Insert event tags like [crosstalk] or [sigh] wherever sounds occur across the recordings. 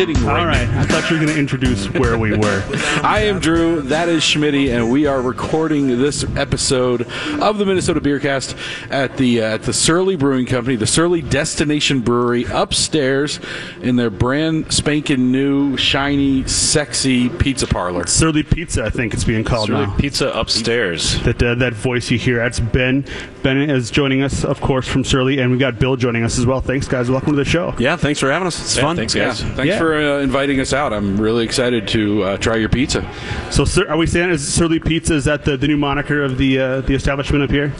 sitting right All right. I thought you were going to introduce where we were. [laughs] I am Drew. That is Schmitty, and we are recording this episode of the Minnesota Beercast at the uh, at the Surly Brewing Company, the Surly Destination Brewery, upstairs in their brand spanking new, shiny, sexy pizza parlor. Surly Pizza, I think it's being called Really now. pizza upstairs. That uh, that voice you hear, that's Ben. Ben is joining us, of course, from Surly, and we've got Bill joining us as well. Thanks, guys. Welcome to the show. Yeah, thanks for having us. It's Yeah, fun. thanks, Yeah, guys. thanks Yeah. for uh, inviting us out. I'm really excited to uh, try your pizza. So, sir, are we saying is Surly Pizza is that the, the new moniker of the uh, the establishment up here?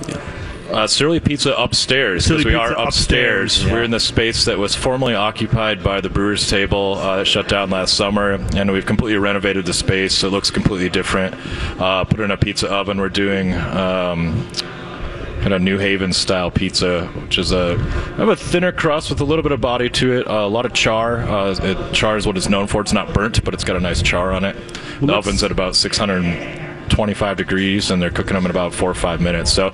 Uh, Surly Pizza upstairs because we Pizza are upstairs. upstairs, yeah. We're in the space that was formerly occupied by the Brewers Table uh, that shut down last summer, and we've completely renovated the space. So it looks completely different. Uh, put in a pizza oven. We're doing. Um, Kind of New Haven style pizza, which is a kind of a thinner crust with a little bit of body to it. Uh, a lot of char. Uh, it, char is what it's known for. It's not burnt, but it's got a nice char on it. the oven's at about 625 degrees, and they're cooking them in about four or five minutes. So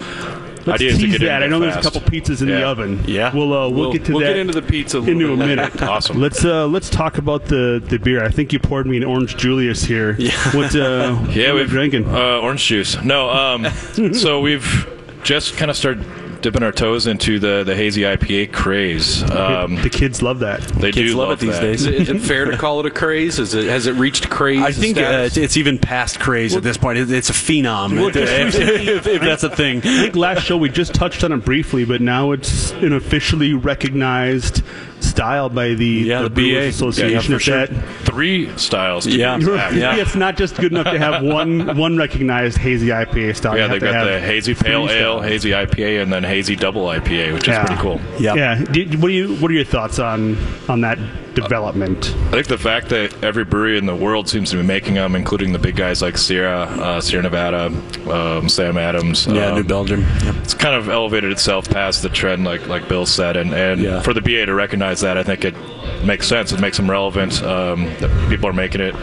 Let's idea is to tease get in that. I there know there's a couple pizzas in the oven. Yeah. we'll uh, we'll, get to that. we'll that get into the pizza a into a minute. [laughs] Awesome. Let's uh, let's talk about the, the beer. I think you poured me an orange Julius here. Yeah. What uh, [laughs] what Yeah, are we we've drinking? uh, orange juice. No, um, [laughs] so we've just kind of started dipping our toes into the the hazy IPA craze. Um, the kids love that. they Kids do love it these that. days. Is it fair to [laughs] call it a craze? Is it has it reached craze? I think uh, it's, it's even past craze at this point. It, it's a phenom, Well, if, [laughs] if, if that's a thing. I think last show we just touched on it briefly, but now it's an officially recognized style by the, Yeah, the the Brewers BA. Association. Yeah, for If sure. that- Three styles. To Yeah. Yeah. It's not just good enough to have [laughs] one one recognized hazy IPA style. Yeah, have they've got have the hazy pale ale, styles. hazy IPA, and then hazy double IPA, which Yeah. is pretty cool. Yeah. Yeah. Do- what do you What are your thoughts on on that development? I think the fact that every brewery in the world seems to be making them, including the big guys like Sierra, uh, Sierra Nevada, um, Sam Adams. Yeah, um, New Belgium. Yep. it's kind of elevated itself past the trend, like like Bill said, and and Yeah. for the BA to recognize that, I think it makes sense. It makes them relevant. Um, that people are making it.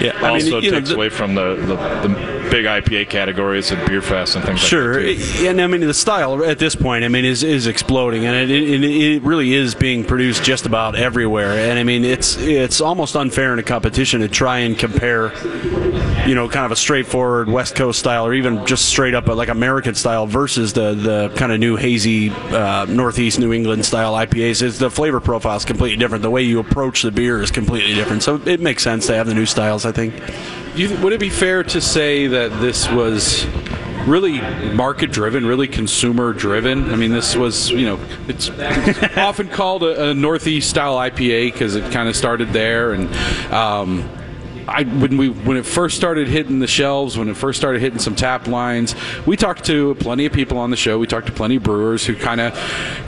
Yeah, I mean, also know, takes the- away from the, the, the big IPA categories and beer fest and things Sure, like that. too. It- and I mean the style at this point, I mean, is is exploding, and it, it, it really is being produced just about everywhere. And I mean, it's it's almost unfair in a competition to try and compare, you know, kind of a straightforward West Coast style, or even just straight up like American style versus the the kind of new hazy uh, Northeast New England style IPAs. Is the flavor profile is completely different. The way you approach the beer is completely different. So it makes sense to have the new styles. I think. You, would it be fair to say that this was really market driven, really consumer driven? I mean, this was, you know, it's, it's often called a, a Northeast style IPA because it kind of started there. And um, I, when we when it first started hitting the shelves, when it first started hitting some tap lines, we talked to plenty of people on the show. We talked to plenty of brewers who kind of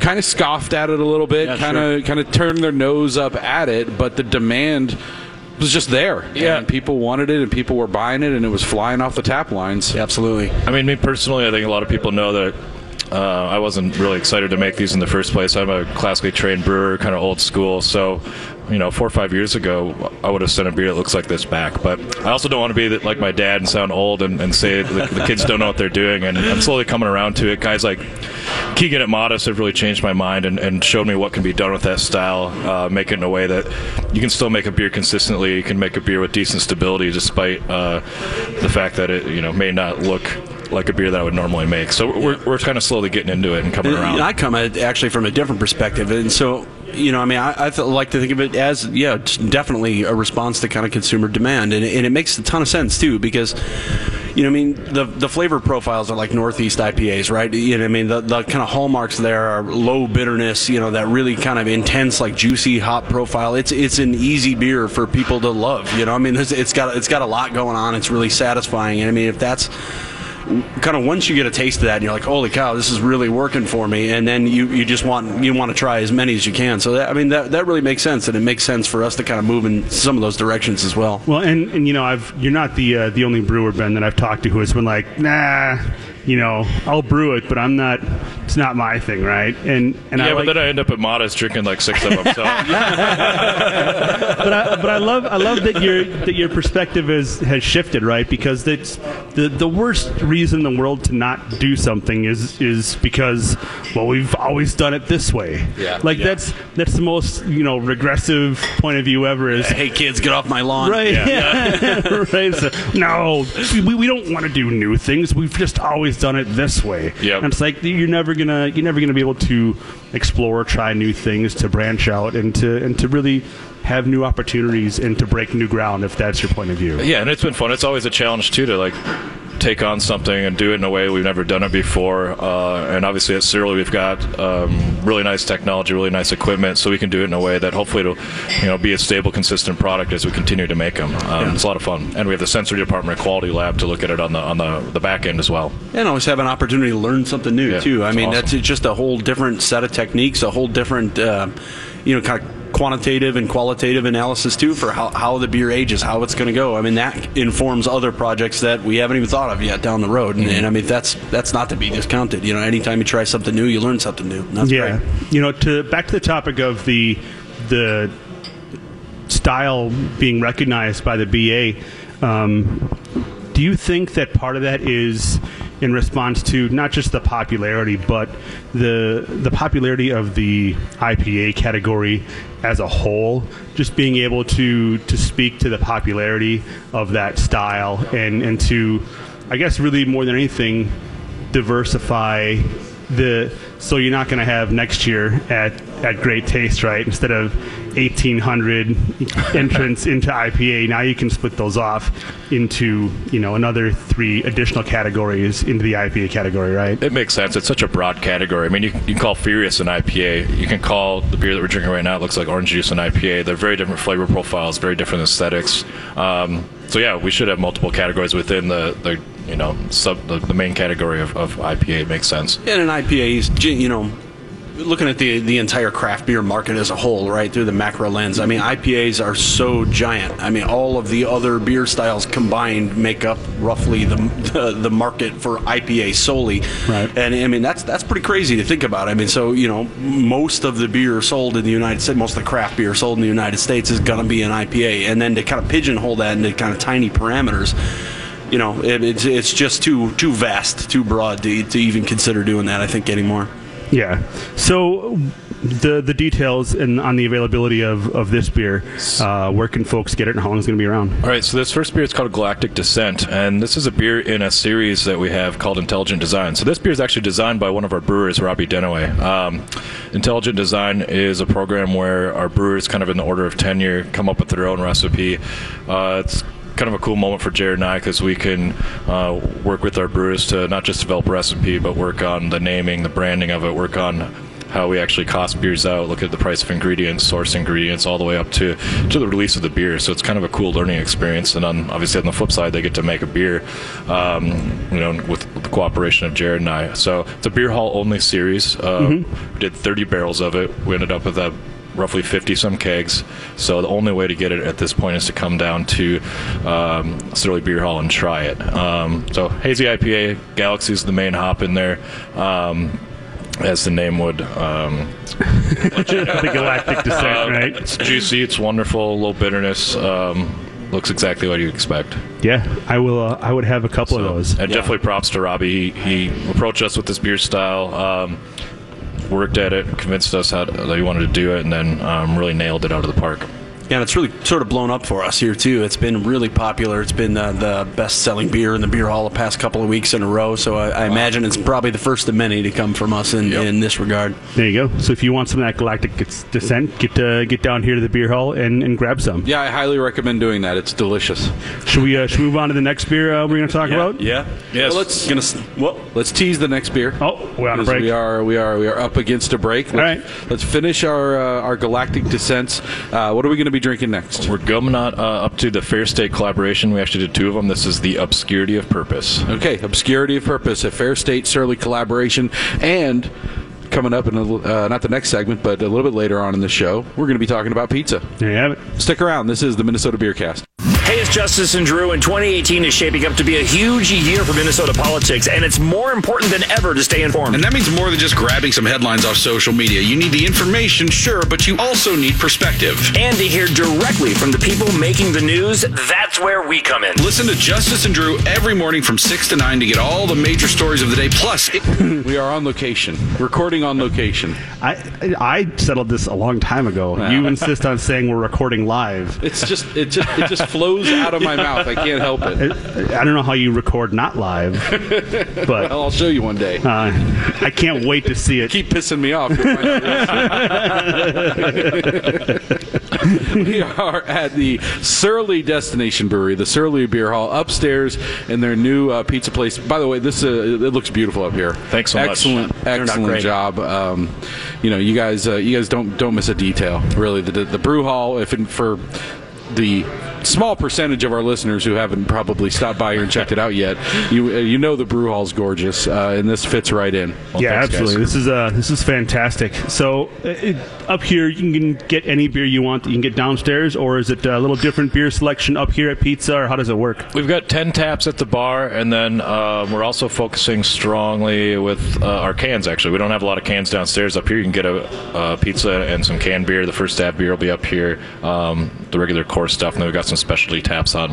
kind of scoffed at it a little bit, kind of kind of turned their nose up at it, but the demand was just there. Yeah. And people wanted it and people were buying it and it was flying off the tap lines. Absolutely. I mean, me personally, I think a lot of people know that uh, I wasn't really excited to make these in the first place. I'm a classically trained brewer, kind of old school. So, you know, four or five years ago, I would have sent a beer that looks like this back. But I also don't want to be like my dad and sound old and, and say the, the kids don't know what they're doing. And I'm slowly coming around to it. Guys like Keegan at Modist have really changed my mind and, and showed me what can be done with that style. Uh, make it in a way that you can still make a beer consistently. You can make a beer with decent stability, despite uh, the fact that it you know may not look like a beer that I would normally make. So we're, we're kind of slowly getting into it and coming around. I come at it actually from a different perspective, and so you know, I mean, I, I like to think of it as yeah, definitely a response to kind of consumer demand, and, and it makes a ton of sense too because. You know, I mean, the the flavor profiles are like Northeast IPAs, right? You know, I mean, the, the kind of hallmarks there are low bitterness. You know, that really kind of intense, like juicy hop profile. It's it's an easy beer for people to love. You know, I mean, it's got it's got a lot going on. It's really satisfying, and I mean, if that's kind of once you get a taste of that, and you're like, "Holy cow, this is really working for me!" And then you, you just want you want to try as many as you can. So that, I mean, that that really makes sense, and it makes sense for us to kind of move in some of those directions as well. Well, and, and you know, I've you're not the uh, the only brewer Ben that I've talked to who has been like, nah, you know, I'll brew it, but I'm not. It's not my thing, right? And and Yeah, I but like, then I end up at Modist drinking like six of them. So [laughs] but I, but I love I love that your that your perspective is has shifted, right? Because it's the the worst reason in the world to not do something is is because well we've always done it this way. Yeah. Like Yeah. that's that's the most you know regressive point of view ever. Is Hey kids, get off my lawn. Right. Yeah, [laughs] right. So, no, we, we don't want to do new things. We've just always done it this way. Yep. And it's like you're never gonna you're never gonna be able to explore, try new things, to branch out, and to and to really have new opportunities and to break new ground if that's your point of view. yeah, and it's been fun. It's always a challenge too to like take on something and do it in a way we've never done it before. Uh, and obviously at Surly we've got um, really nice technology, really nice equipment, so we can do it in a way that hopefully it'll you know be a stable, consistent product as we continue to make them. Um, It's a lot of fun, and we have the sensory department, quality lab to look at it on the on the, the back end as well. And always have an opportunity to learn something new Yeah, too. I mean, awesome. that's just a whole different set of techniques, a whole different, uh, you know, kind of quantitative and qualitative analysis too for how, how the beer ages, how it's going to go. I mean, that informs other projects that we haven't even thought of yet down the road. And, and I mean, that's that's not to be discounted. You know, anytime you try something new, you learn something new. That's yeah. great. You know, to back to the topic of the the style being recognized by the BA. Um, do you think that part of that is in response to not just the popularity, but the the popularity of the IPA category as a whole? Just being able to to speak to the popularity of that style and and to, I guess, really more than anything, diversify the so you're not going to have next year at at great taste right instead of 1800 entrants into IPA now you can split those off into you know another three additional categories into the IPA category right It makes sense. It's such a broad category. I mean, you, you can call Furious an IPA. You can call the beer that we're drinking right now. It looks like orange juice an IPA. They're very different flavor profiles, very different aesthetics. Um, so yeah, we should have multiple categories within the, the you know sub the, the main category of, of IPA. It makes sense. And an IPA is, you know, looking at the the entire craft beer market as a whole, right through the macro lens. I mean, IPAs are so giant. I mean, all of the other beer styles combined make up roughly the the, the market for IPA solely. Right. And I mean, that's that's pretty crazy to think about. I mean, so you know, most of the beer sold in the United States, most of the craft beer sold in the United States is going to be an IPA, and then to kind of pigeonhole that into kind of tiny parameters. You know, it, it's it's just too too vast, too broad to, to even consider doing that. I think anymore. Yeah so the the details and on the availability of, of this beer uh, where can folks get it and how long is it going to be around All right, so this first beer is called Galactic Descent, and this is a beer in a series that we have called Intelligent Design. So this beer is actually designed by one of our brewers, Robbie Denaway. Um, Intelligent Design is a program where our brewers, kind of in the order of tenure, come up with their own recipe. Uh, it's kind of a cool moment for Jared and I because we can uh, work with our brewers to not just develop a recipe, but work on the naming, the branding of it, work on how we actually cost beers out, look at the price of ingredients, source ingredients, all the way up to to the release of the beer. So it's kind of a cool learning experience. And on obviously on the flip side, they get to make a beer, um, you know, with, with the cooperation of Jared and I. So it's a beer hall only series. Uh, We did 30 barrels of it. We ended up with a roughly 50 some kegs. So the only way to get it at this point is to come down to um, Surly Beer Hall and try it. Um, so hazy IPA, Galaxy is the main hop in there. Um, as the name would um, the galactic descent uh, right It's juicy. It's wonderful. Low bitterness. Um, looks exactly what you expect. yeah I will uh, I would have a couple of those And definitely props to Robbie. He, he approached us with this beer style, um, worked at it, convinced us how that he wanted to do it, and then um, really nailed it out of the park. Yeah, and it's really sort of blown up for us here too. It's been really popular. It's been uh, the best-selling beer in the beer hall the past couple of weeks in a row. So I, I imagine it's probably the first of many to come from us in, Yep. in this regard. There you go. So if you want some of that galactic descent, get uh, get down here to the beer hall and, and grab some. Yeah, I highly recommend doing that. It's delicious. Should we uh, should we move on to the next beer uh, we're going to talk about? Yeah. Yes. Well, let's Gonna. Well, let's tease the next beer. Oh, we're on a 'Cause break. We are we are we are up against a break. Let's, right. let's finish our uh, our galactic descents. Uh, what are we going to be drinking next? We're going uh, up to the Fair State collaboration. We actually did two of them. This is the Obscurity of Purpose. Okay, obscurity of purpose, a Fair State Surly collaboration, and coming up in a, uh, not the next segment, but a little bit later on in the show, we're going to be talking about pizza. There you have it. Stick around. This is the Minnesota Beer Cast. Hey, it's Justice and Drew, and 2018 is shaping up to be a huge year for Minnesota politics, and it's more important than ever to stay informed. And that means more than just grabbing some headlines off social media. You need the information, sure, but you also need perspective. And to hear directly from the people making the news, that's where we come in. Listen to Justice and Drew every morning from 6 to 9 to get all the major stories of the day. Plus, it- [laughs] We are on location, recording on location. I I settled this a long time ago. You insist on saying we're recording live. It's just it just it just flows out of my mouth. I can't help it. I don't know how you record not live, [laughs] but I'll show you one day. uh, I can't wait to see it. Keep pissing me off. You'll find out. [laughs] we are at the Surly Destination Brewery, the Surly Beer Hall, upstairs in their new uh, pizza place. By the way, this uh, it looks beautiful up here. Thanks so much. excellent, Excellent job. Um, you know, you guys, uh, you guys don't don't miss a detail. Really, the the brew hall. If in, for the small percentage of our listeners who haven't probably stopped by here and checked it out yet, you uh, you know the brew hall's gorgeous, uh, and this fits right in. Well, yeah, thanks, guys. absolutely. This is uh, this is fantastic. So uh, it, up here, you can get any beer you want. You can get downstairs, or is it a little different beer selection up here at Pizza, or how does it work? We've got 10 taps at the bar, and then um, we're also focusing strongly with uh, our cans, actually. We don't have a lot of cans downstairs. Up here, you can get a, a pizza and some canned beer. The first tap beer will be up here, um, the regular core stuff, and then we've got some specialty taps on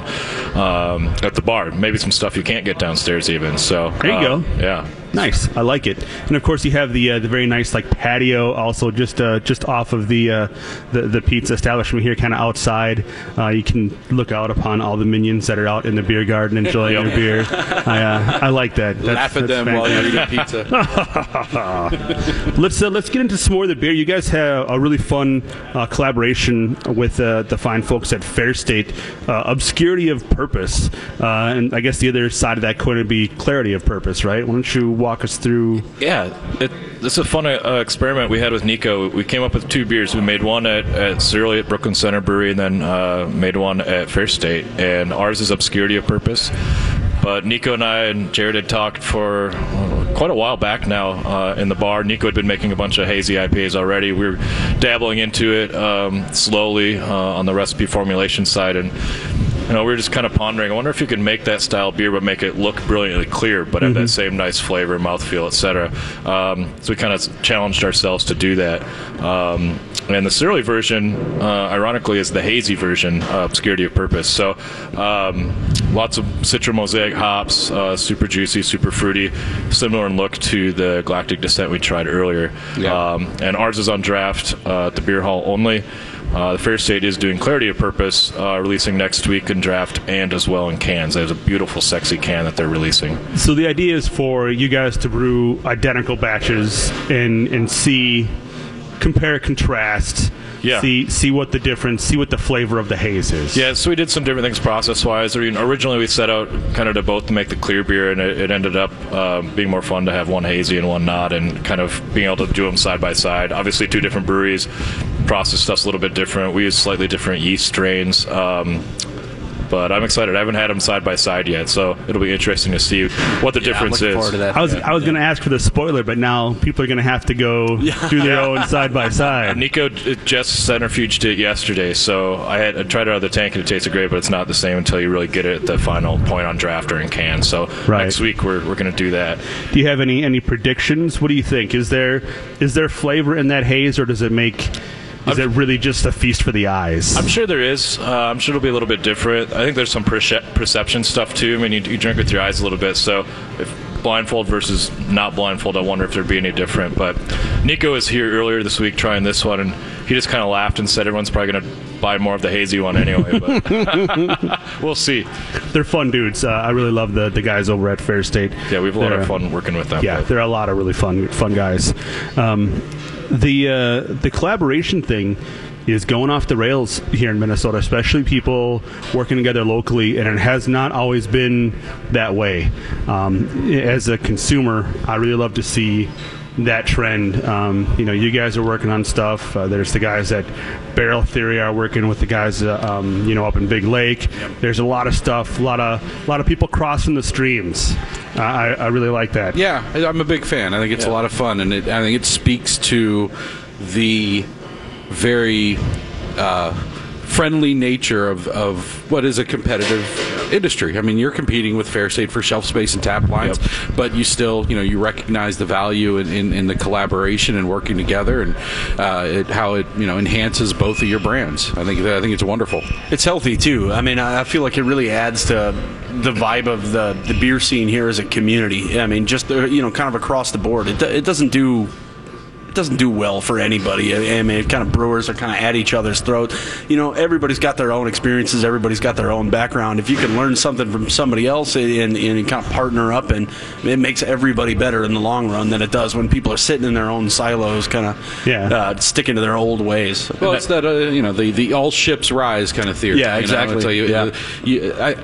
um, at the bar. Maybe some stuff you can't get downstairs, even. So There you um, go. Yeah. Nice, I like it. And of course, you have the uh, the very nice like patio, also just uh, just off of the uh, the, the pizza establishment here, kind of outside. Uh, you can look out upon all the minions that are out in the beer garden enjoying their [laughs] beer. I, uh, I like that. That's, Laugh at them while you're eating pizza. [laughs] Let's uh, let's get into some more of the beer. You guys have a really fun uh, collaboration with uh, the fine folks at Fair State, uh, Obscurity of Purpose, uh, and I guess the other side of that coin would be Clarity of Purpose, right? Why don't you walk us through? Yeah, it, it's a fun uh, experiment we had with Nico. We came up with two beers. We made one at, at at Brooklyn Center Brewery, and then uh, made one at Fair State. And ours is Obscurity of Purpose. But Nico and I and Jared had talked for uh, quite a while back now uh, in the bar. Nico had been making a bunch of hazy IPAs already. We were dabbling into it um, slowly uh, on the recipe formulation side, and you know, we were just kind of pondering. I wonder if you could make that style beer, but make it look brilliantly clear, but have that same nice flavor, mouthfeel, etc. Um, so we kind of challenged ourselves to do that. Um, and the Surly version, uh, ironically, is the hazy version, uh, Obscurity of Purpose. So um, lots of Citra Mosaic hops, uh, super juicy, super fruity, similar in look to the Galactic Descent we tried earlier. Yeah. Um, and ours is on draft uh, at the beer hall only. Uh, the Fair State is doing Clarity of Purpose, uh, releasing next week in draft and as well in cans. There's a beautiful, sexy can that they're releasing. So the idea is for you guys to brew identical batches and and see, compare, contrast. Yeah. See see what the difference, see what the flavor of the haze is. Yeah, so we did some different things process-wise. I mean, originally we set out kind of to both to make the clear beer, and it, it ended up um, being more fun to have one hazy and one not, and kind of being able to do them side by side. Obviously, two different breweries, process stuff's a little bit different. We use slightly different yeast strains. Um, but I'm excited. I haven't had them side by side yet, so it'll be interesting to see what the difference is. I was I was going to ask for the spoiler, but now people are going to have to go do their own side by [laughs] side. Nico just centrifuged it yesterday, so I had I tried it out of the tank and it tasted great, but it's not the same until you really get it at the final point on draft or in can. So Right. next week we're, we're going to do that. Do you have any any predictions? What do you think? Is there is there flavor in that haze, or does it make? Is it really just a feast for the eyes? I'm sure there is. Uh, I'm sure it'll be a little bit different. I think there's some perce- perception stuff too. I mean, you, you drink with your eyes a little bit, so if blindfold versus not blindfold, I wonder if there'd be any different. But Nico was here earlier this week trying this one, and he just kind of laughed and said everyone's probably going to buy more of the hazy one anyway. But [laughs] we'll see. They're fun dudes. Uh, I really love the the guys over at Fair State. Yeah, we have a lot They're, of fun working with them. Yeah, but- there are a lot of really fun fun guys. Um, the uh, the collaboration thing is going off the rails here in Minnesota, especially people working together locally, and it has not always been that way. Um, as a consumer, I really love to see that trend. Um, you know, you guys are working on stuff. Uh, there's the guys at Barrel Theory are working with the guys, uh, um, you know, up in Big Lake. There's a lot of stuff, a lot of a lot of people crossing the streams. Uh, I, I really like that. Yeah, I'm a big fan. I think it's a lot of fun, and it, I think it speaks to the very uh, friendly nature of, of what is a competitive industry. I mean, you're competing with Fair State for shelf space and tap lines, but you still, you know, you recognize the value in, in, in the collaboration and working together, and uh, it, how it you know enhances both of your brands. I think I think it's wonderful. It's healthy too. I mean, I feel like it really adds to the vibe of the, the beer scene here as a community. I mean, just uh, you know, kind of across the board. It, it doesn't do doesn't do well for anybody. I I mean, kind of brewers are kind of at each other's throat. You know, everybody's got their own experiences. Everybody's got their own background. If you can learn something from somebody else and, and kind of partner up, and it makes everybody better in the long run than it does when people are sitting in their own silos, kind of Yeah. uh, sticking to their old ways. Well, it's that uh, you know the, the all ships rise kind of theory. Yeah, you know? exactly. It's you- Yeah. you- I-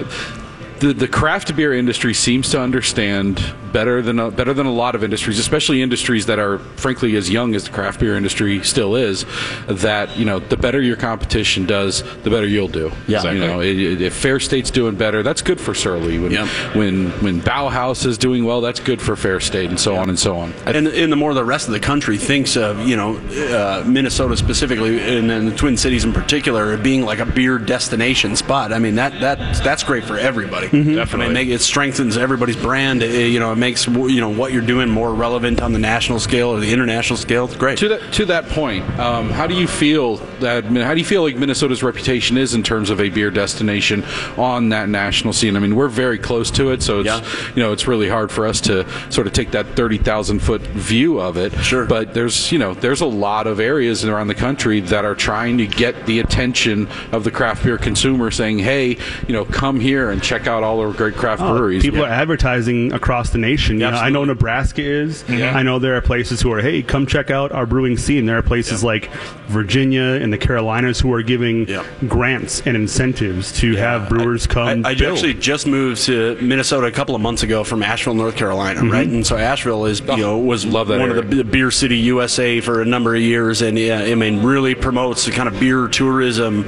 the the craft beer industry seems to understand better than a, better than a lot of industries, especially industries that are frankly as young as the craft beer industry still is. That you know, the better your competition does, the better you'll do. Yeah. you know, it, it- if Fair State's doing better, that's good for Surly. When Yep. when when Bauhaus is doing well, that's good for Fair State, and so on and so on. I and, and the more the rest of the country thinks of, you know, uh, Minnesota specifically, and then the Twin Cities in particular, being like a beer destination spot. I mean, that that that's great for everybody. Definitely. I mean, make- it strengthens everybody's brand. It, you know, it makes you know what you're doing more relevant on the national scale or the international scale. It's great. To that to that point, um, how do you feel that? How do you feel like Minnesota's reputation is in terms of a beer destination on that national scene? I mean, we're very close to it, so it's Yeah. you know it's really hard for us to sort of take that thirty thousand foot view of it. Sure. but there's you know there's a lot of areas around the country that are trying to get the attention of the craft beer consumer, saying, "Hey, you know, come here and check out all our great craft Oh, breweries." People are advertising across the nation. You know, I know Nebraska is. I know there are places who are, hey, come check out our brewing scene. There are places like Virginia and the Carolinas who are giving Yeah. grants and incentives to have brewers come. I, I build. actually just moved to Minnesota a couple of months ago from Asheville, North Carolina, right? And so Asheville is, you know, was love that one of area. the, the beer city USA for a number of years, and yeah, I mean, really promotes the kind of beer tourism,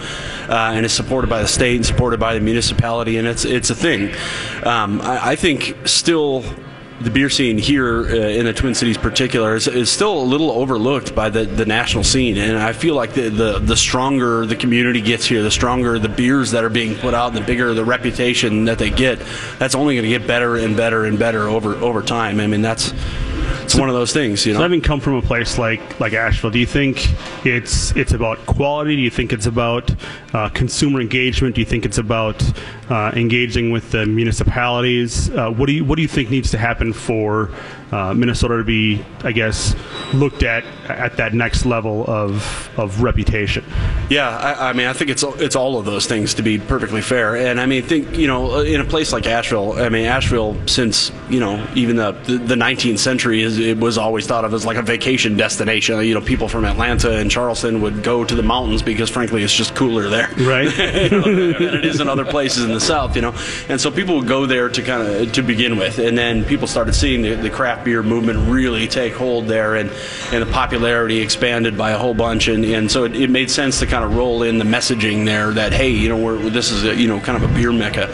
uh, and is supported by the state and supported by the municipality, and it's it's a thing. Um, I, I think still the beer scene here uh, in the Twin Cities, particular, is, is still a little overlooked by the, the national scene. And I feel like the, the the stronger the community gets here, the stronger the beers that are being put out, and the bigger the reputation that they get. That's only going to get better and better and better over over time. I mean, that's it's one of those things, you So know. having come from a place like like Asheville, do you think it's it's about quality? Do you think it's about uh, consumer engagement? Do you think it's about uh, engaging with the municipalities? Uh, what do you what do you think needs to happen for uh, Minnesota to be, I guess, looked at at that next level of of reputation? Yeah, I, I mean, I think it's it's all of those things to be perfectly fair. And I mean, think you know, in a place like Asheville, I mean, Asheville since you know even the the, the 19th century is it was always thought of as like a vacation destination. You know, people from Atlanta and Charleston would go to the mountains because frankly, it's just cooler there. Right. [laughs] you know, than it is in other places in the South, you know. And so people would go there to kind of to begin with, and then people started seeing the, the craft beer movement really take hold there, and and the popularity expanded by a whole bunch, and, and so it, it made sense to kind of roll in the messaging there that hey, you know, we're this is a, you know kind of a beer mecca,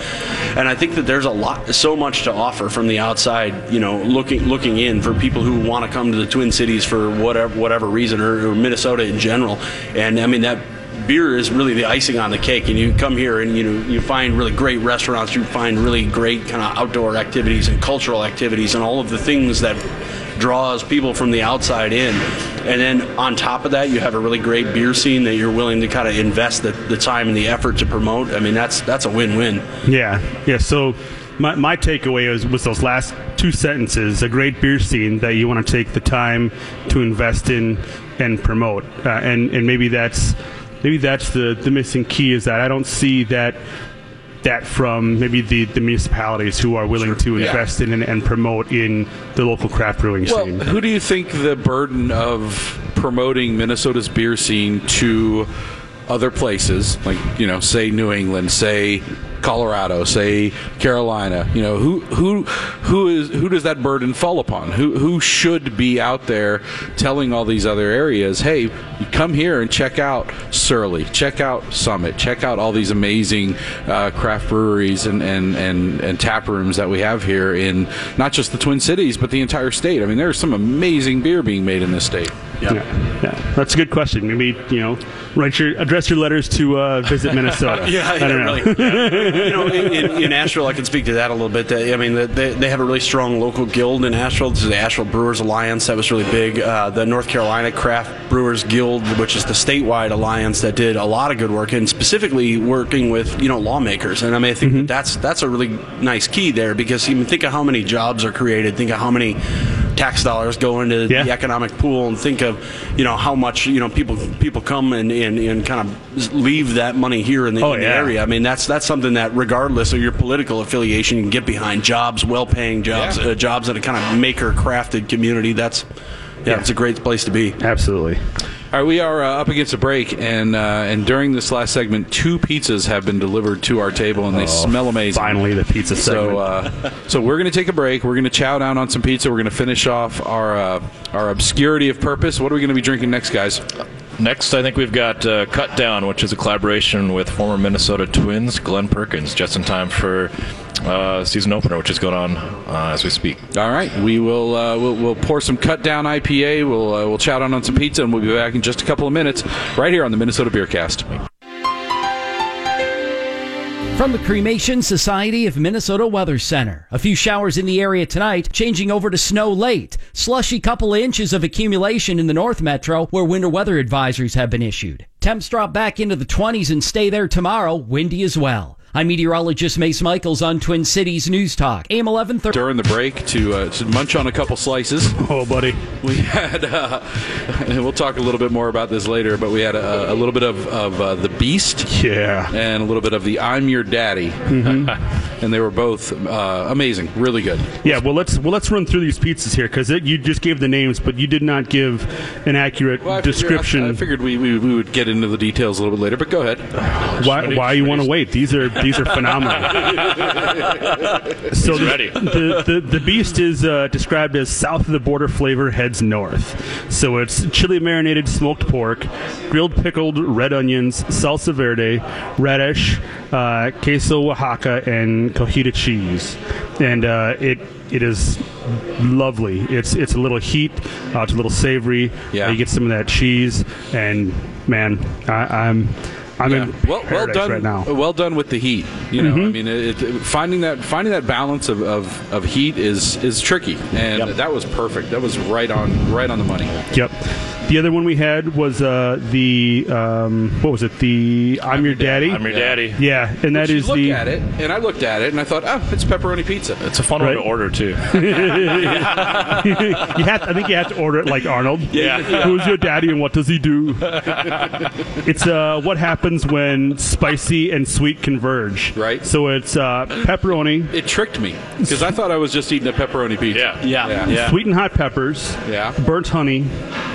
and I think that there's a lot, so much to offer from the outside, you know, looking looking in for people who want to come to the Twin Cities for whatever whatever reason, or, or Minnesota in general, and I mean that beer is really the icing on the cake and you come here and you know you find really great restaurants you find really great kind of outdoor activities and cultural activities and all of the things that draws people from the outside in. And then on top of that you have a really great beer scene that you're willing to kind of invest the, the time and the effort to promote. I mean that's that's a win-win. Yeah, yeah. So my, my takeaway was, was those last two sentences: a great beer scene that you want to take the time to invest in and promote, uh, and and maybe that's maybe that's the the missing key is that I don't see that that from maybe the, the municipalities who are willing to Yeah. invest in and, and promote in the local craft brewing Well, scene. who do you think the burden of promoting Minnesota's beer scene to other places, like you know, say New England, say Colorado, say Carolina. You know, who who who is who does that burden fall upon? Who who should be out there telling all these other areas, hey, come here and check out Surly, check out Summit, check out all these amazing uh, craft breweries and, and, and, and tap rooms that we have here in not just the Twin Cities, but the entire state. I mean, there's some amazing beer being made in this state. Yeah. yeah, that's a good question. Maybe you know, write your address your letters to uh, visit Minnesota. [laughs] Yeah, I don't know. really. Yeah. you know, in, in, Asheville, I can speak to that a little bit. I mean, they, they have a really strong local guild in Asheville. This is the Asheville Brewers Alliance that was really big. Uh, the North Carolina Craft Brewers Guild, which is the statewide alliance that did a lot of good work, and specifically working with you know lawmakers. And I mean, I think that that's that's a really nice key there because you think of how many jobs are created. Think of how many tax dollars go into Yeah. the economic pool and think of you know how much you know people people come and, and, and kind of leave that money here in the, Oh, in the yeah. area. I mean that's that's something that regardless of your political affiliation you can get behind jobs, well paying jobs, Yeah. uh, jobs in a kind of maker crafted community. That's Yeah. it's a great place to be. Absolutely. All right, we are uh, up against a break, and uh, and during this last segment, two pizzas have been delivered to our table, and they smell amazing. Finally, the pizza segment. So, uh, so we're going to take a break. We're going to chow down on some pizza. We're going to finish off our uh, our obscurity of purpose. What are we going to be drinking next, guys? Next, I think we've got uh, Cut Down, which is a collaboration with former Minnesota Twins Glenn Perkins, just in time for uh, season opener, which is going on uh, as we speak. All right, we will uh, we'll, we'll pour some cut down IPA. We'll uh, we'll chow down on some pizza, and we'll be back in just a couple of minutes, right here on the Minnesota Beer Cast. From the Cremation Society of Minnesota Weather Center. A few showers in the area tonight, changing over to snow late. Slushy couple of inches of accumulation in the North Metro, where winter weather advisories have been issued. Temps drop back into the 20s and stay there tomorrow, windy as well. I'm meteorologist Mace Michaels on Twin Cities News Talk, AM 1130. During the break, to uh, to munch on a couple slices. [laughs] oh, buddy. We had, uh, [laughs] and we'll talk a little bit more about this later, but we had a, a little bit of, of uh, the Beast Yeah. and a little bit of the I'm Your Daddy, [laughs] and they were both uh, amazing, really good. Yeah. Well, let's well let's run through these pizzas here because you just gave the names, but you did not give an accurate Well, I figured- description. I, I figured we, we, we would get into the details a little bit later, but go ahead. why why you want to wait? These are these are phenomenal. so the, ready. The, the the beast is uh, described as south of the border flavor heads north. So it's chili marinated smoked pork, grilled pickled red onions, salsa verde, radish, uh, queso Oaxaca, and cojita cheese. And uh, it it is lovely. It's it's a little heat, uh, it's a little savory. Yeah. you get some of that cheese, and man, I, I'm. I'm Yeah. in well, well done. right now. Well done with the heat. You know, I mm-hmm. mean, it, it, finding that finding that balance of, of, of heat is is tricky, and Yep. that was perfect. That was right on right on the money. Yep. The other one we had was uh, the um, what was it? The I'm, your daddy. I'm your daddy. yeah, and that you is look the at it, and I looked at it, and I thought, oh, it's pepperoni pizza. It's a fun Right. one to order too. [laughs] you have. I think you have to order it like Arnold. Yeah. [laughs] Who's your daddy and what does he do? [laughs] it's uh, what happens when spicy and sweet converge. Right. So it's uh, pepperoni, It tricked me because I thought I was just eating a pepperoni pizza. Yeah. Yeah, Yeah. yeah. sweet and hot peppers, Yeah. burnt honey,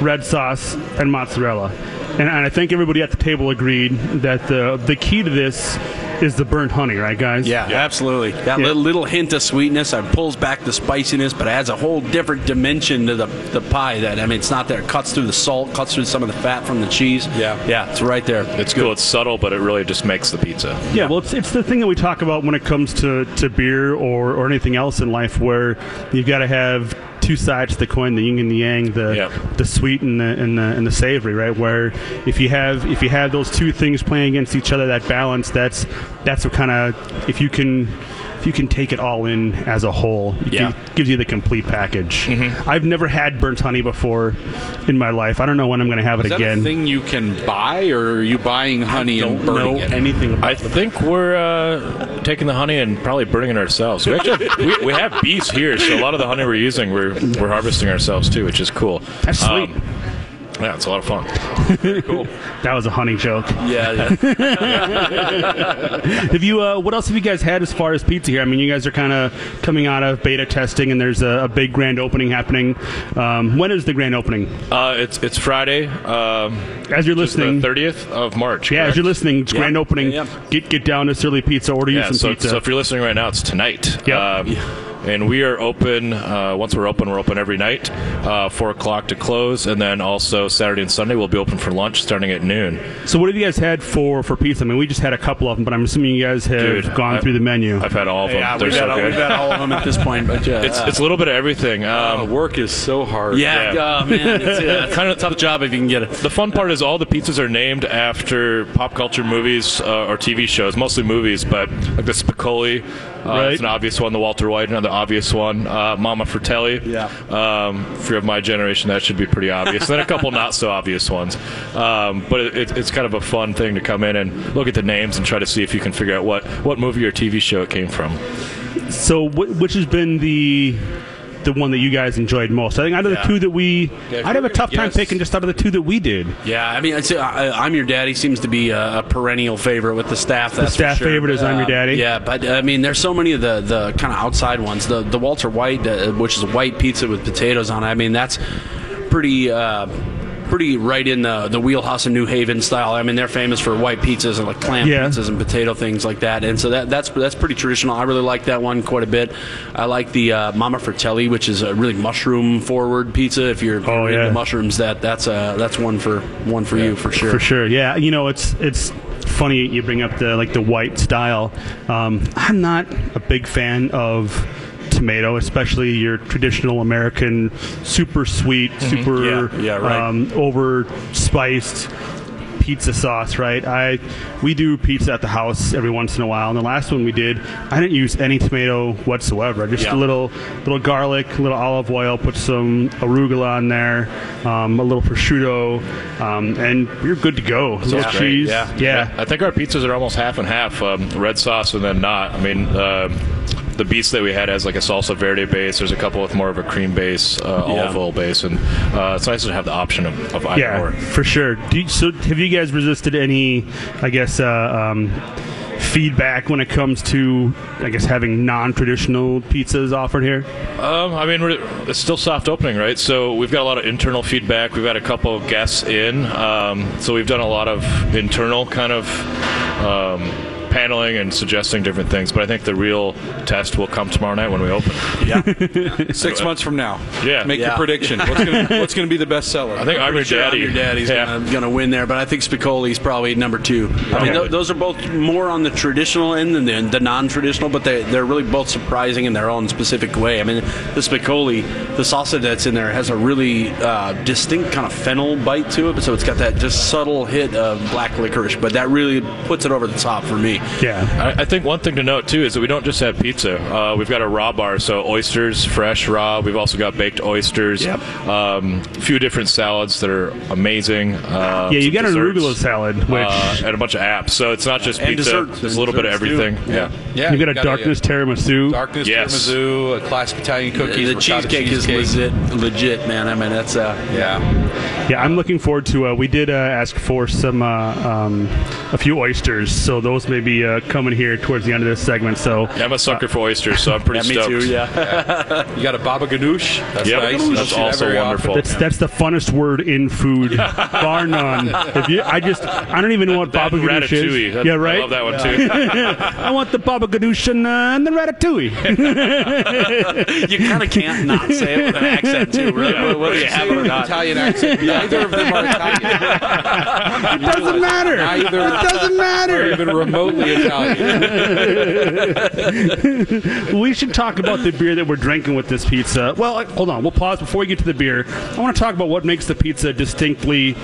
red sauce, and mozzarella. And, and I think everybody at the table agreed that the the key to this is the burnt honey, right, guys? Yeah, absolutely. That Yeah. little, little hint of sweetness that pulls back the spiciness, but adds a whole different dimension to the, the pie. That I mean, it's not there. It cuts through the salt, cuts through some of the fat from the cheese. Yeah. yeah, it's right there. It's cool. It's subtle, but it really just makes the pizza. Yeah, well, it's, it's the thing that we talk about when it comes to, to beer or, or anything else in life where you've got to have two sides to the coin, the yin and the yang, the Yeah. the sweet and the, and the and the savory, right? Where if you have if you have those two things playing against each other, that balance, that's that's what kind of if you can if you can take it all in as a whole, it Yeah. gi- gives you the complete package. I've never had burnt honey before in my life. I don't know when I'm going to have it Is that again. a thing you can buy, or are you buying honey and Don't burning know it? anything about I think we're uh, taking the honey and probably burning it ourselves. We actually we, we have bees here, so a lot of the honey we're using, we're we're harvesting ourselves too, which is cool. That's sweet. Um, Yeah, it's a lot of fun. cool. [laughs] That was a honey joke. Yeah, yeah. [laughs] Have you? Uh, what else have you guys had as far as pizza here? I mean, you guys are kind of coming out of beta testing, and there's a, a big grand opening happening. Um, when is the grand opening? Uh, it's it's Friday, um, As you're which is the listening, 30th of March. yeah, as you're listening, it's grand opening. Yeah, yeah. Get get down to Surly Pizza, order you some so, pizza. so if you're listening right now, it's tonight. Yep. Um, and we are open. Uh, once we're open, we're open every night, uh, four o'clock to close, and then also Saturday and Sunday we'll be open for lunch starting at noon. So what have you guys had for for pizza? I mean, we just had a couple of them, but I'm assuming you guys have Dude, gone I- through the menu. I've had all of them. yeah They're we've, so had, good. we've had all of them at this point, but yeah. it's it's a little bit of everything. Uh, Um, work is so hard. yeah, yeah. oh, man, it's a kind of tough job if you can get it. The fun part is all the pizzas are named after pop culture movies uh, or TV shows, mostly movies, but like the Spicoli, Right. it's an obvious one. The Walter White, another obvious one. Uh, Mama Fratelli. Yeah. Um, if you're of my generation, that should be pretty obvious. then a couple not so obvious ones. Um, but it, it, it's kind of a fun thing to come in and look at the names and try to see if you can figure out what, what movie or TV show it came from. So, wh- which has been the the one that you guys enjoyed most? I think out of the two that we, if I'd have a tough time yes. picking just out of the two that we did. Yeah, I mean, I'd say I, I'm your daddy seems to be a, a perennial favorite with the staff. That's for staff sure. favorite is I'm Your Uh, Daddy? Yeah, but I mean, there's so many of the the kind of outside ones. The the Walter White, uh, which is a white pizza with potatoes on it. I mean, that's pretty. Uh, Pretty right in the the wheelhouse of New Haven style. I mean, they're famous for white pizzas and like clam Yeah. pizzas and potato things like that. And so that that's that's pretty traditional. I really like that one quite a bit. I like the uh, Mama Fratelli, which is a really mushroom forward pizza. If you're Oh, into yeah. mushrooms, that that's uh, that's one for one for you for sure. For sure, yeah. You know, it's it's funny you bring up the like the white style. Um, I'm not a big fan of tomato, especially your traditional American super sweet, super Mm-hmm. Yeah, yeah, right. um, over spiced pizza sauce, right? I we do pizza at the house every once in a while, and the last one we did, I didn't use any tomato whatsoever. Just Yeah. a little little garlic, a little olive oil, put some arugula on there, um, a little prosciutto, um, and you're good to go. A little cheese, yeah. yeah. I think our pizzas are almost half and half, um, red sauce and then not. I mean, um the beast that we had has like a salsa verde base. There's a couple with more of a cream base, uh, olive oil base, and uh, it's nice to have the option of, of either Yeah, or. for sure. Do you, so, have you guys resisted any, I guess, uh, um, feedback when it comes to, I guess, having non-traditional pizzas offered here? Um, I mean, we're, it's still soft opening, right? So we've got a lot of internal feedback. We've had a couple of guests in, um, so we've done a lot of internal kind of um, paneling and suggesting different things. But I think the real test will come tomorrow night when we open. Yeah, [laughs] Six months from now. Yeah. Make Yeah. your prediction. What's going [laughs] to what's going to be the best seller? I think I'm your Sure, daddy. Your daddy's yeah. gonna, gonna win there, but I think Spicoli's probably number two. I mean, th- those are both more on the traditional end than the, the non-traditional, but they they're really both surprising in their own specific way. I mean, the Spicoli, the salsa that's in there has a really uh, distinct kind of fennel bite to it, so it's got that just subtle hit of black licorice, but that really puts it over the top for me. Yeah. I, I think one thing to note too is that we don't just have pizza. Uh, we've got a raw bar, so oysters, fresh, raw. We've also got baked oysters. Yep. Um, a few different salads that are amazing. Uh, Yeah, you some got an arugula salad, which uh, and a bunch of apps. So it's not just And pizza. desserts. There's a little bit of Desserts, too. everything. Yeah. yeah, you got a darkness tiramisu. darkness Yes. tiramisu, a classic Italian cookie. the ricotta cheesecake is legit, legit, man. I mean, that's uh, Yeah, Yeah, I'm looking forward to. Uh, we did uh, ask for some uh, um, a few oysters, so those may be uh, coming here towards the end of this segment. So Yeah, I'm a sucker for oysters, so I'm pretty yeah, me stoked. too. Yeah. [laughs] you got a baba ganoush. That's Yep, nice. You that's also wonderful. that's that's the funnest word in food, [laughs] bar none. If you, I just I don't even know what That baba and ganoush ratatouille. is. That- yeah, right. I love that one too. [laughs] I want the baba ganoush and, uh, and the ratatouille. you kind of can't not say it with an accent too, really, whether you have it or not. Italian accent. Neither of them are Italian. it doesn't matter. Neither It doesn't are matter. even remotely Italian. we should talk about the beer that we're drinking with this pizza. Well, hold on. We'll pause before we get to the beer. I want to talk about what makes the pizza distinctly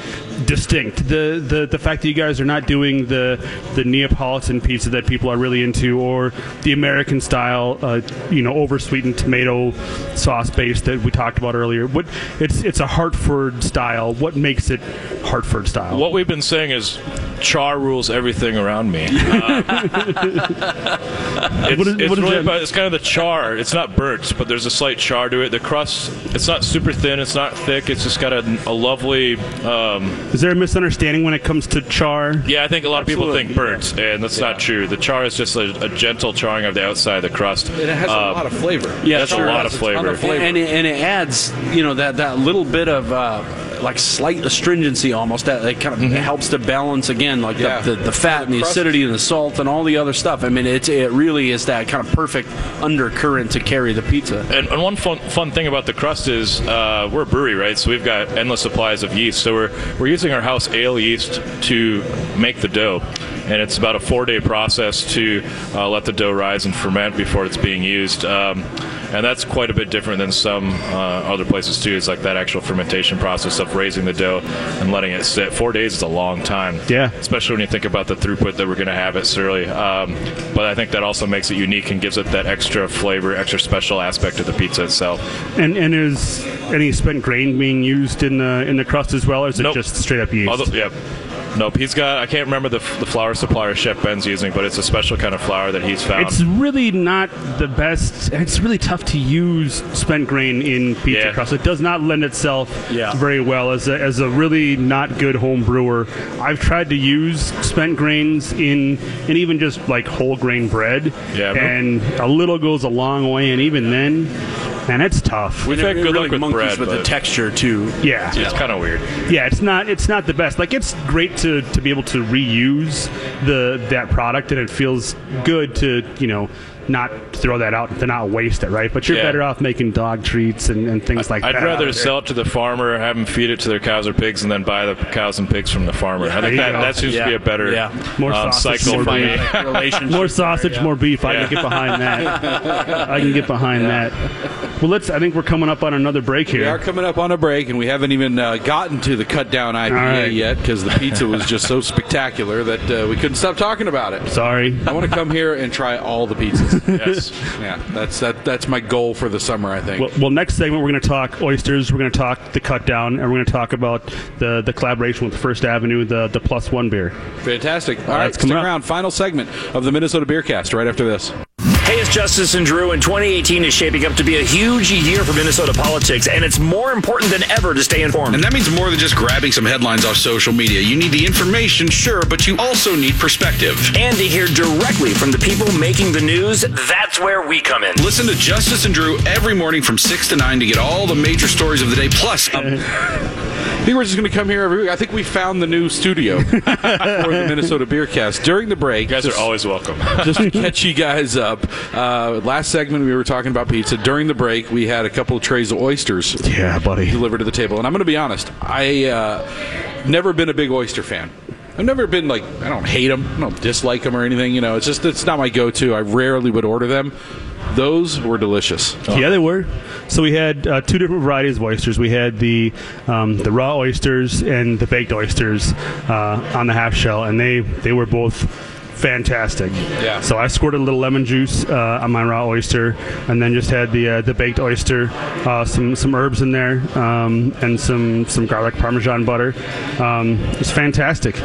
distinct. The the the fact that you guys are not doing the the Neapolitan pizza that people are really into, or the American style, uh, you know, oversweetened tomato sauce base that we talked about earlier. What it's it's a Hartford style. What makes it Hartford style? what we've been saying is char rules everything around me. It's, [laughs] What is- it's what is really that? about, it's kind of the char. It's not burnt, but there's a slight char to it. The crust, it's not super thin. It's not thick. It's just got a, a lovely. Um, Is there a misunderstanding when it comes to char? yeah, I think a lot of people think Absolutely, burnt, and that's not true. The char is just a, a gentle charring of the outside of the crust. And It has a Um, lot of flavor. Yeah, That's a sure lot has of a ton flavor. And it, and it adds, you know, that, that little bit of uh, like slight astringency almost. That it kind of helps to balance again, like Yeah. the, the, the fat and the crust- acidity and the salt and all the other stuff. I mean, it's it really is that kind of perfect undercurrent to carry the pizza. And, and one fun, fun thing about the crust is uh, we're a brewery, right? So we've got endless supplies of yeast. So we're, we're using our house ale yeast to make the dough. And it's about a four day process to uh, let the dough rise and ferment before it's being used. Um, and that's quite a bit different than some uh, other places, too. It's like that actual fermentation process of raising the dough and letting it sit. Four days is a long time. Yeah. Especially when you think about the throughput that we're going to have at Surly. Um, but I think that also makes it unique and gives it that extra flavor, extra special aspect of the pizza itself. And and is any spent grain being used in the in the crust as well, or is it just straight up yeast? Although, yeah. Nope, he's got. I can't remember the, the flour supplier Chef Ben's using, but it's a special kind of flour that he's found. It's really not the best. It's really tough to use spent grain in pizza Yeah. crust. It does not lend itself Yeah. very well as a, as a really not good home brewer. I've tried to use spent grains in and even just like whole grain bread, Yeah. and a little goes a long way. And even then, man, it's tough. We've And had good really luck with monkeys bread, with the texture too. yeah, it's kind of weird. yeah, it's not it's not the best. Like it's great to, to be able to reuse the that product, and it feels good to you know not throw that out to not waste it, right? But you're Yeah. better off making dog treats and, and things like that. I'd rather sell it to the farmer, have them feed it to their cows or pigs, and then buy the cows and pigs from the farmer. I think that, that seems to be a better Yeah. More um, sausage, cycle more for me. beef. Relationship more sausage, more beef. I can get behind that. I can get behind that. Well, let's. I think we're coming up on another break here. We are coming up on a break, and we haven't even uh, gotten to the cut down IPA All right. yet because the pizza was just so spectacular that uh, we couldn't stop talking about it. Sorry. I want to come here and try all the pizzas. Yes. yeah, that's that. That's my goal for the summer. I think. Well, well, next segment we're going to talk oysters. We're going to talk the cut down, and we're going to talk about the the collaboration with First Avenue, the the plus one beer. Fantastic. All right, that's stick around. Final segment of the Minnesota Beer Cast right after this. Hey, it's Justice and Drew, and 2018 is shaping up to be a huge year for Minnesota politics, and it's more important than ever to stay informed. And that means more than just grabbing some headlines off social media. You need the information, sure, but you also need perspective. And to hear directly from the people making the news, that's where we come in. Listen to Justice and Drew every morning from 6 to 9 to get all the major stories of the day. Plus, um, I think we're just going to come here every week. I think we found the new studio [laughs] for the Minnesota Beer Cast. During the break, You guys just- are always welcome. [laughs] just to [laughs] catch you guys up. Uh, last segment we were talking about pizza. During the break, we had a couple of trays of oysters Yeah, buddy. delivered to the table, and I'm going to be honest. I uh, never been a big oyster fan. I've never been like I don't hate them, I don't dislike them or anything. You know, it's just it's not my go-to. I rarely would order them. Those were delicious. Yeah, they were. So we had uh, two different varieties of oysters. We had the um, the raw oysters and the baked oysters uh, on the half shell, and they they were both fantastic. Yeah. So I squirted a little lemon juice uh, on my raw oyster, and then just had the uh, the baked oyster, uh, some some herbs in there, um, and some some garlic parmesan butter. Um, it's fantastic.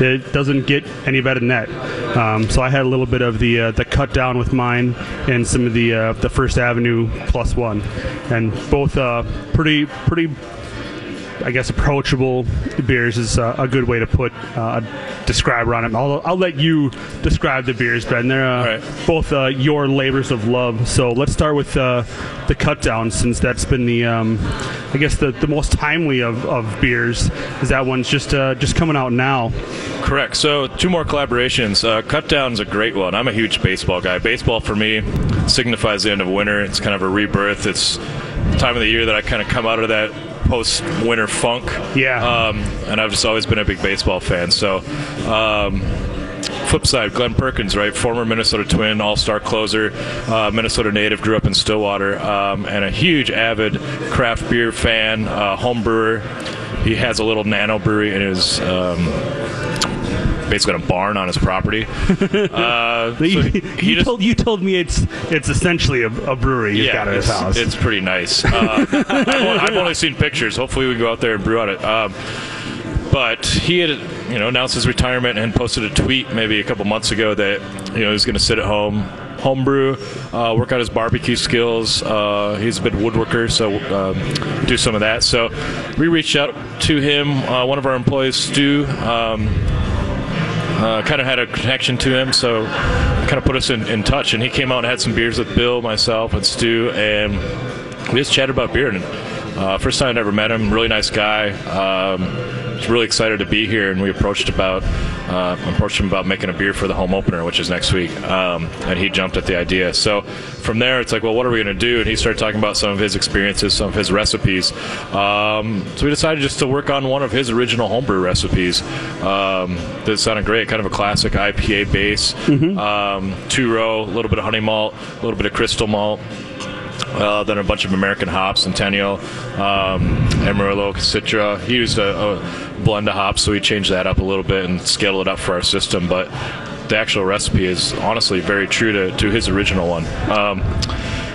It doesn't get any better than that. Um, so I had a little bit of the uh, the cut down with mine, and some of the uh, the First Avenue plus one, and both uh, pretty pretty I guess approachable beers is uh, a good way to put uh, a describer on it. I'll, I'll let you describe the beers, Ben. They're uh, right. both uh, your labors of love. So let's start with uh, the cut down, since that's been the um, I guess the, the most timely of, of beers. Is that one's just uh, just coming out now? Correct. So two more collaborations. Uh, Cut Down's a great one. I'm a huge baseball guy. Baseball for me signifies the end of winter. It's kind of a rebirth. It's time of the year that I kind of come out of that post-winter funk. Yeah. Um, and I've just always been a big baseball fan. So. Um, Flip side, Glenn Perkins, right? Former Minnesota Twin, all-star closer, uh, Minnesota native, grew up in Stillwater, um, and a huge avid craft beer fan, uh, home brewer. He has a little nano brewery in his um, basically got a barn on his property. [laughs] Uh, so you, he you just- told you told me it's it's essentially a, a brewery yeah, got at his house. it's pretty nice. [laughs] Uh, I've, only, I've only seen pictures. Hopefully, we can go out there and brew on it. Um, but he had you know announced his retirement and posted a tweet maybe a couple months ago that you know he was going to sit at home homebrew, uh, work on his barbecue skills. Uh, he's a bit woodworker, so um, do some of that. So we reached out to him. Uh, one of our employees, Stu, um, uh, kind of had a connection to him, so kind of put us in, in touch. And he came out and had some beers with Bill, myself, and Stu, and we just chatted about beer. And uh, first time I ever met him, really nice guy. Um, was really excited to be here, and we approached about uh, approached him about making a beer for the home opener, which is next week, um, and he jumped at the idea. So from there, it's like, well, what are we going to do? And he started talking about some of his experiences, some of his recipes. Um, so we decided just to work on one of his original homebrew recipes. Um, that sounded great, kind of a classic IPA base, um, two row, a little bit of honey malt, a little bit of crystal malt. Uh, then a bunch of American hops, Centennial, um, Amarillo, Citra. He used a, a blend of hops, so we changed that up a little bit and scaled it up for our system. But the actual recipe is honestly very true to, to his original one. Um,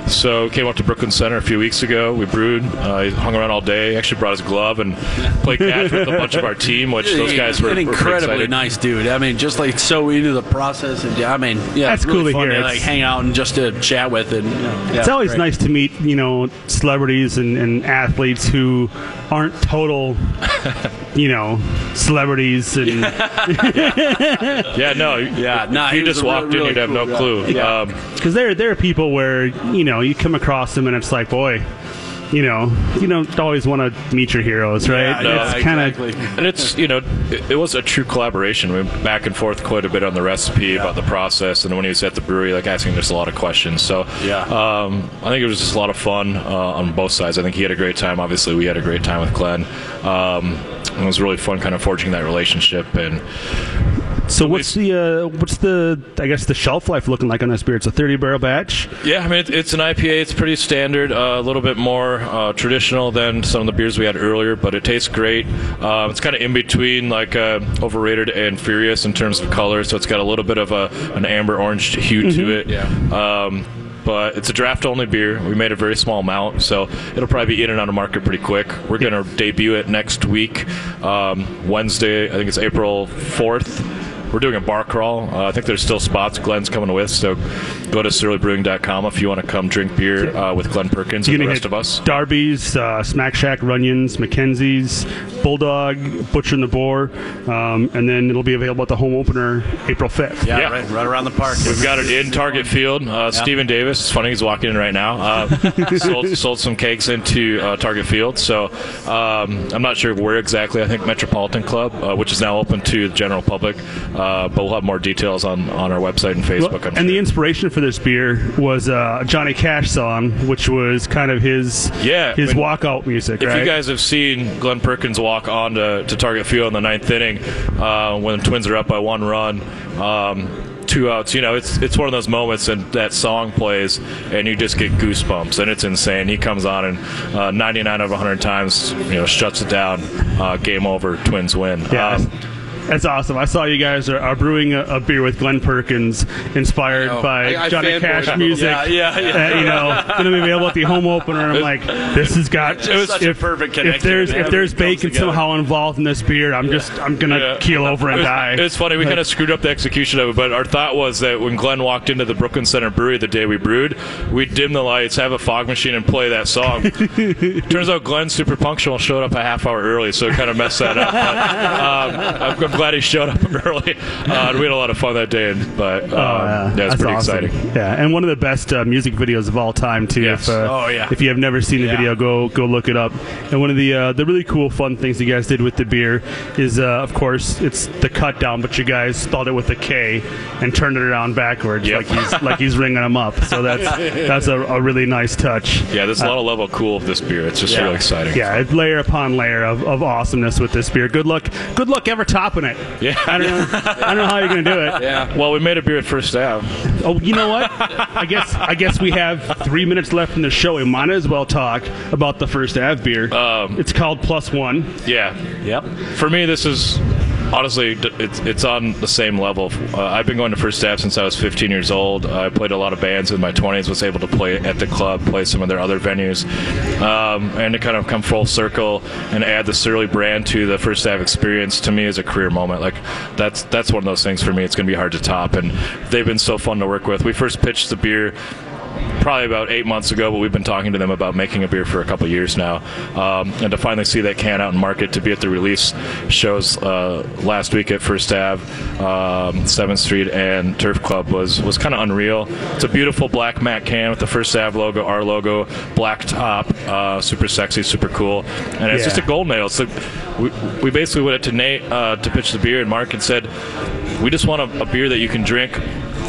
so came up to Brooklyn Center a few weeks ago. We brewed. Uh, he hung around all day. Actually brought his glove and played catch with a bunch of our team, which those guys were, an incredibly excited. nice dude. I mean, just like so into the process, and I mean, yeah, That's it's really cool to fun hear. like hang out and just to chat with, and you know, yeah, it's always great. nice to meet you know celebrities and, and athletes who aren't total [laughs] you know celebrities and [laughs] Yeah, no, Yeah, nah, If you just walked really, in, you'd have really no cool clue. guy. Yeah. Um, because there there are people where you know you come across them and it's like boy you know you don't always want to meet your heroes right Yeah, no, it's kind of exactly. And it's you know it, it was a true collaboration. We went back and forth quite a bit on the recipe about the process, and when he was at the brewery, like asking just a lot of questions. So Yeah. um, I think it was just a lot of fun uh, on both sides. I think he had a great time. Obviously, we had a great time with Glenn. Um, it was really fun, kind of forging that relationship. And so what's the uh, what's the I guess the shelf life looking like on this beer it's a 30 barrel batch yeah, I mean it, it's an IPA. It's pretty standard, uh, a little bit more uh, traditional than some of the beers we had earlier, but it tastes great. Um, it's kind of in between like uh, overrated and furious in terms of color, so it's got a little bit of a an amber orange hue to it. Yeah. Um, but it's a draft only beer. We made a very small amount, so it'll probably be in and out of market pretty quick. We're going to debut it next week, um, Wednesday. I think it's April 4th. We're doing a bar crawl. Uh, I think there's still spots. Glenn's coming with, so go to surlybrewing.com if you want to come drink beer uh, with Glenn Perkins and the rest of us. Darby's, uh, Smack Shack, Runyon's, Mackenzie's, Bulldog, Butcher and the Boar, um, and then it'll be available at the home opener April 5th. Yeah, Yeah. Right, right around the park. We've got it in Target Field. Uh, Stephen Davis, it's funny, he's walking in right now. Uh, [laughs] sold, sold some cakes into uh, Target Field. So um, I'm not sure where exactly. I think Metropolitan Club, uh, which is now open to the general public. Uh, but we'll have more details on, on our website and Facebook. I'm and the inspiration for this beer was uh, a Johnny Cash song, which was kind of his Yeah, his when- walkout music, If right? you guys have seen Glenn Perkins walk on to, to Target Field in the ninth inning uh, when the Twins are up by one run, um, two outs, you know, it's it's one of those moments and that song plays and you just get goosebumps and it's insane. He comes on and uh, 99 of 100 times, you know, shuts it down. Uh, game over. Twins win. yeah. Um, that's awesome. I saw you guys are, are brewing a, a beer with Glenn Perkins, inspired know. by I- I Johnny Cash music. Yeah, yeah, yeah. Uh, you know, going to be available at the home opener. I'm like, this has got. It's such a if, perfect if connection. there's if there's bacon together. somehow involved in this beer, I'm just I'm gonna Yeah. keel over and die. It's funny. We kind of screwed up the execution of it, but our thought was that when Glenn walked into the Brooklyn Center Brewery the day we brewed, we'd dim the lights, have a fog machine, and play that song. [laughs] Turns out Glenn's super punctual, showed up a half hour early, so it kind of messed that up. But, um, glad he showed up [laughs] early. Uh, and we had a lot of fun that day, and, but um, Oh, yeah. yeah, it's That's pretty awesome. exciting. Yeah, and one of the best uh, music videos of all time too. Yes. If, uh, Oh, yeah. If you have never seen the Yeah. video, go go look it up. And one of the uh, the really cool, fun things you guys did with the beer is, uh, of course, it's the cut down, but you guys spelled it with a K and turned it around backwards, Yep. like he's like he's ringing them up. So that's [laughs] that's a, a really nice touch. Yeah, there's a lot of level cool of this beer. It's just really exciting. Yeah, layer upon layer of, of awesomeness with this beer. Good luck, good luck ever topping it. Yeah. I don't know, I don't know how you're gonna do it. [laughs] Yeah. Well, we made a beer at First Ave. Oh, you know what? I guess I guess we have three minutes left in the show. We might as well talk about the first Ave beer. Um, it's called Plus One. Yeah. Yep. For me, this is Honestly, it's, it's on the same level. Uh, I've been going to First Ave since I was 15 years old. I played a lot of bands in my 20s. Was able to play at the club, play some of their other venues, um, and to kind of come full circle and add the Surly brand to the First Ave experience to me is a career moment. Like that's that's one of those things for me. It's going to be hard to top, and they've been so fun to work with. We first pitched the beer probably about eight months ago, but we've been talking to them about making a beer for a couple years now. Um, and to finally see that can out in market, to be at the release shows uh, last week at First Ave, um, 7th Street, and Turf Club was, was kind of unreal. It's a beautiful black matte can with the First Ave logo, our logo, black top, uh, super sexy, super cool. And it's Yeah. just a golden ale. So we, we basically went to Nate uh, to pitch the beer, and Mark had said, we just want a, a beer that you can drink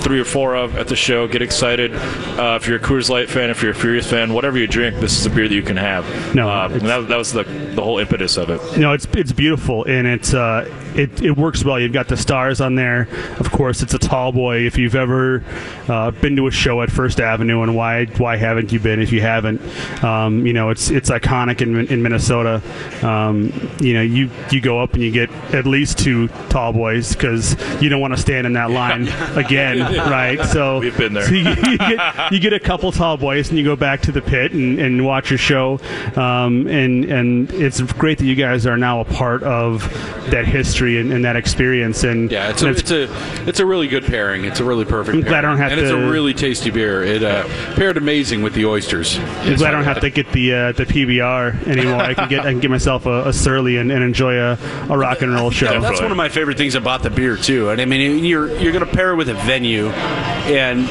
three or four of at the show. Get excited. Uh, if you're a Coors Light fan, if you're a Furious fan, whatever you drink, this is a beer that you can have. No, uh, that, that was the, the whole impetus of it. No, it's it's beautiful and it's uh, it, it works well. You've got the stars on there. Of course, it's a tall boy. If you've ever uh, been to a show at First Avenue, and why why haven't you been? If you haven't, um, you know it's it's iconic in, in Minnesota. Um, you know you you go up and you get at least two tall boys because you don't want to stand in that line [laughs] again, right? So [laughs] We've been there. so [laughs] you, you get you get a couple tall boys and you go back to the pit and, and watch your show um, and and it's great that you guys are now a part of that history and, and that experience and Yeah, it's a, and it's a it's a really good pairing. It's a really perfect. I'm glad I don't have and it's a really tasty beer. It uh, paired amazing with the oysters. I'm glad I don't have to get the uh, the PBR anymore. I can get I can get myself a, a surly and, and enjoy a, a rock and roll show. That's one of my favorite things about the beer too. And I mean, you're you're going to pair it with a venue, and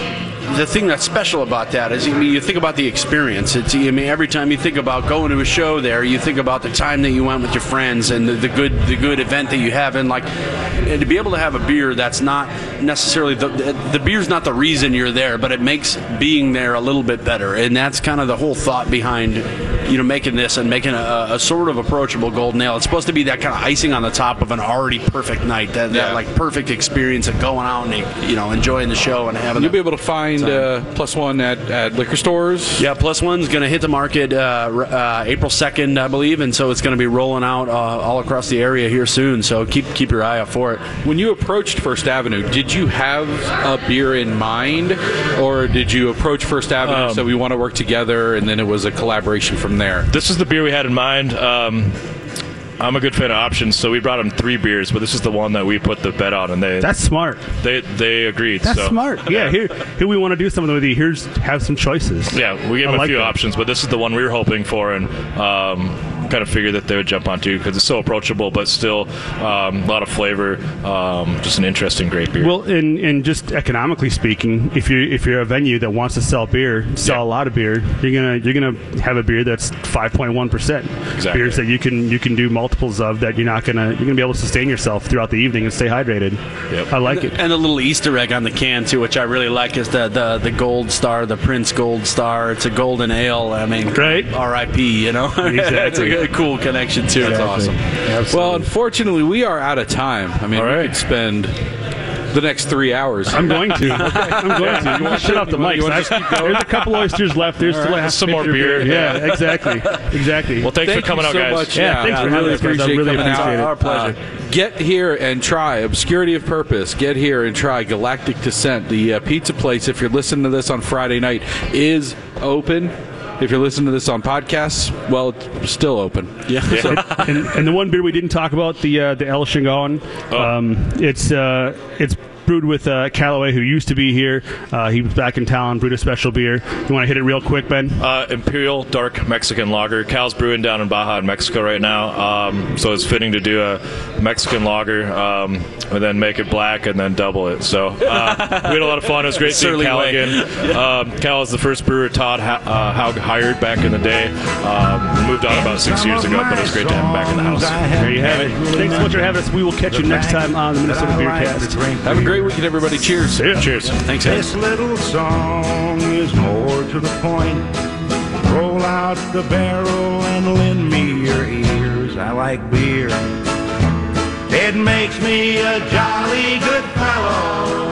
the thing that's special about that is, mean, you think about the experience. It's, I mean, every time you think about going to a show there, you think about the time that you went with your friends and the, the good the good event that you have, and like, and to be able to have a beer that's not necessarily the the beer's not the reason you're there, but it makes being there a little bit better, and that's kind of the whole thought behind, you know, making this and making a, a sort of approachable golden ale. It's supposed to be that kind of icing on the top of an already perfect night, that, that like perfect experience of going out and you know enjoying the show and having. You'll be able to find uh, plus one at, at liquor stores. yeah, plus one's going to hit the market uh, uh, April second, I believe, and so it's going to be rolling out uh, all across the area here soon. So keep keep your eye out for it. When you approached First Avenue, did you have a beer in mind, or did you approach First Avenue Um, say we want to work together, and then it was a collaboration from there? This is the beer we had in mind. Um, I'm a good fan of options, so we brought them three beers, but this is the one that we put the bet on, and they That's smart. they they agreed. That's so. smart. [laughs] Yeah, here here we want to do something with you. Here's have some choices. Yeah, we gave I them like a few that. options, but this is the one we were hoping for, and um, kind of figured that they would jump onto because it's so approachable, but still um, a lot of flavor. Um, just an interesting, great beer. Well, and, and just economically speaking, if you if you're a venue that wants to sell beer, sell Yeah. a lot of beer, you're gonna you're gonna have a beer that's 5.1 percent. Exactly. Beers that you can you can do multiples of that you're not gonna you're gonna be able to sustain yourself throughout the evening and stay hydrated. Yep. I like it. And the little Easter egg on the can too, which I really like, is the the, the gold star, the Prince Gold Star. It's a golden ale. I mean, Right. R.I.P. You know, [laughs] it's Exactly. A, cool connection too. That's awesome. Well, unfortunately, we are out of time. I mean, All we right. could spend the next three hours. I'm going to. [laughs] I'm going to. You want to shut off the mic. you wanna just keep going? There's a couple oysters left. There's still a Some more pitcher of beer, Yeah, yeah. exactly. [laughs] Exactly. well, thanks Thank for coming you out, so guys. much. Yeah, thanks for having really us, guys. I appreciate really coming out. appreciate it. Our pleasure. Uh, get here and try Obscurity of Purpose. Get here and try Galactic Descent. The uh, pizza place, if you're listening to this on Friday night, is open. If you're listening to this on podcasts, well, it's still open. Yeah. [laughs] and, and the one beer we didn't talk about, the uh, the El Chingon, um, it's uh, it's brewed with uh, Callaway, who used to be here. Uh, he was back in town, brewed a special beer. You want to hit it real quick, Ben? Uh, Imperial Dark Mexican Lager. Cal's brewing down in Baja, in Mexico right now. Um, so it's fitting to do a Mexican lager um, and then make it black and then double it. So uh, [laughs] we had a lot of fun. It was great seeing Surly Cal way. again. Um, Cal is the first brewer Todd ha- uh, Haug hired back in the day. Um, moved on about six years ago, but it was great to have him back in the house. There you have it. Thanks so much for having us. We will catch you next time on the Minnesota Beercast. Have a great weekend, everybody. Cheers. Yeah. Cheers. Thanks, Ed. This little song is more to the point. Roll out the barrel and lend me your ears. I like beer. It makes me a jolly good fellow.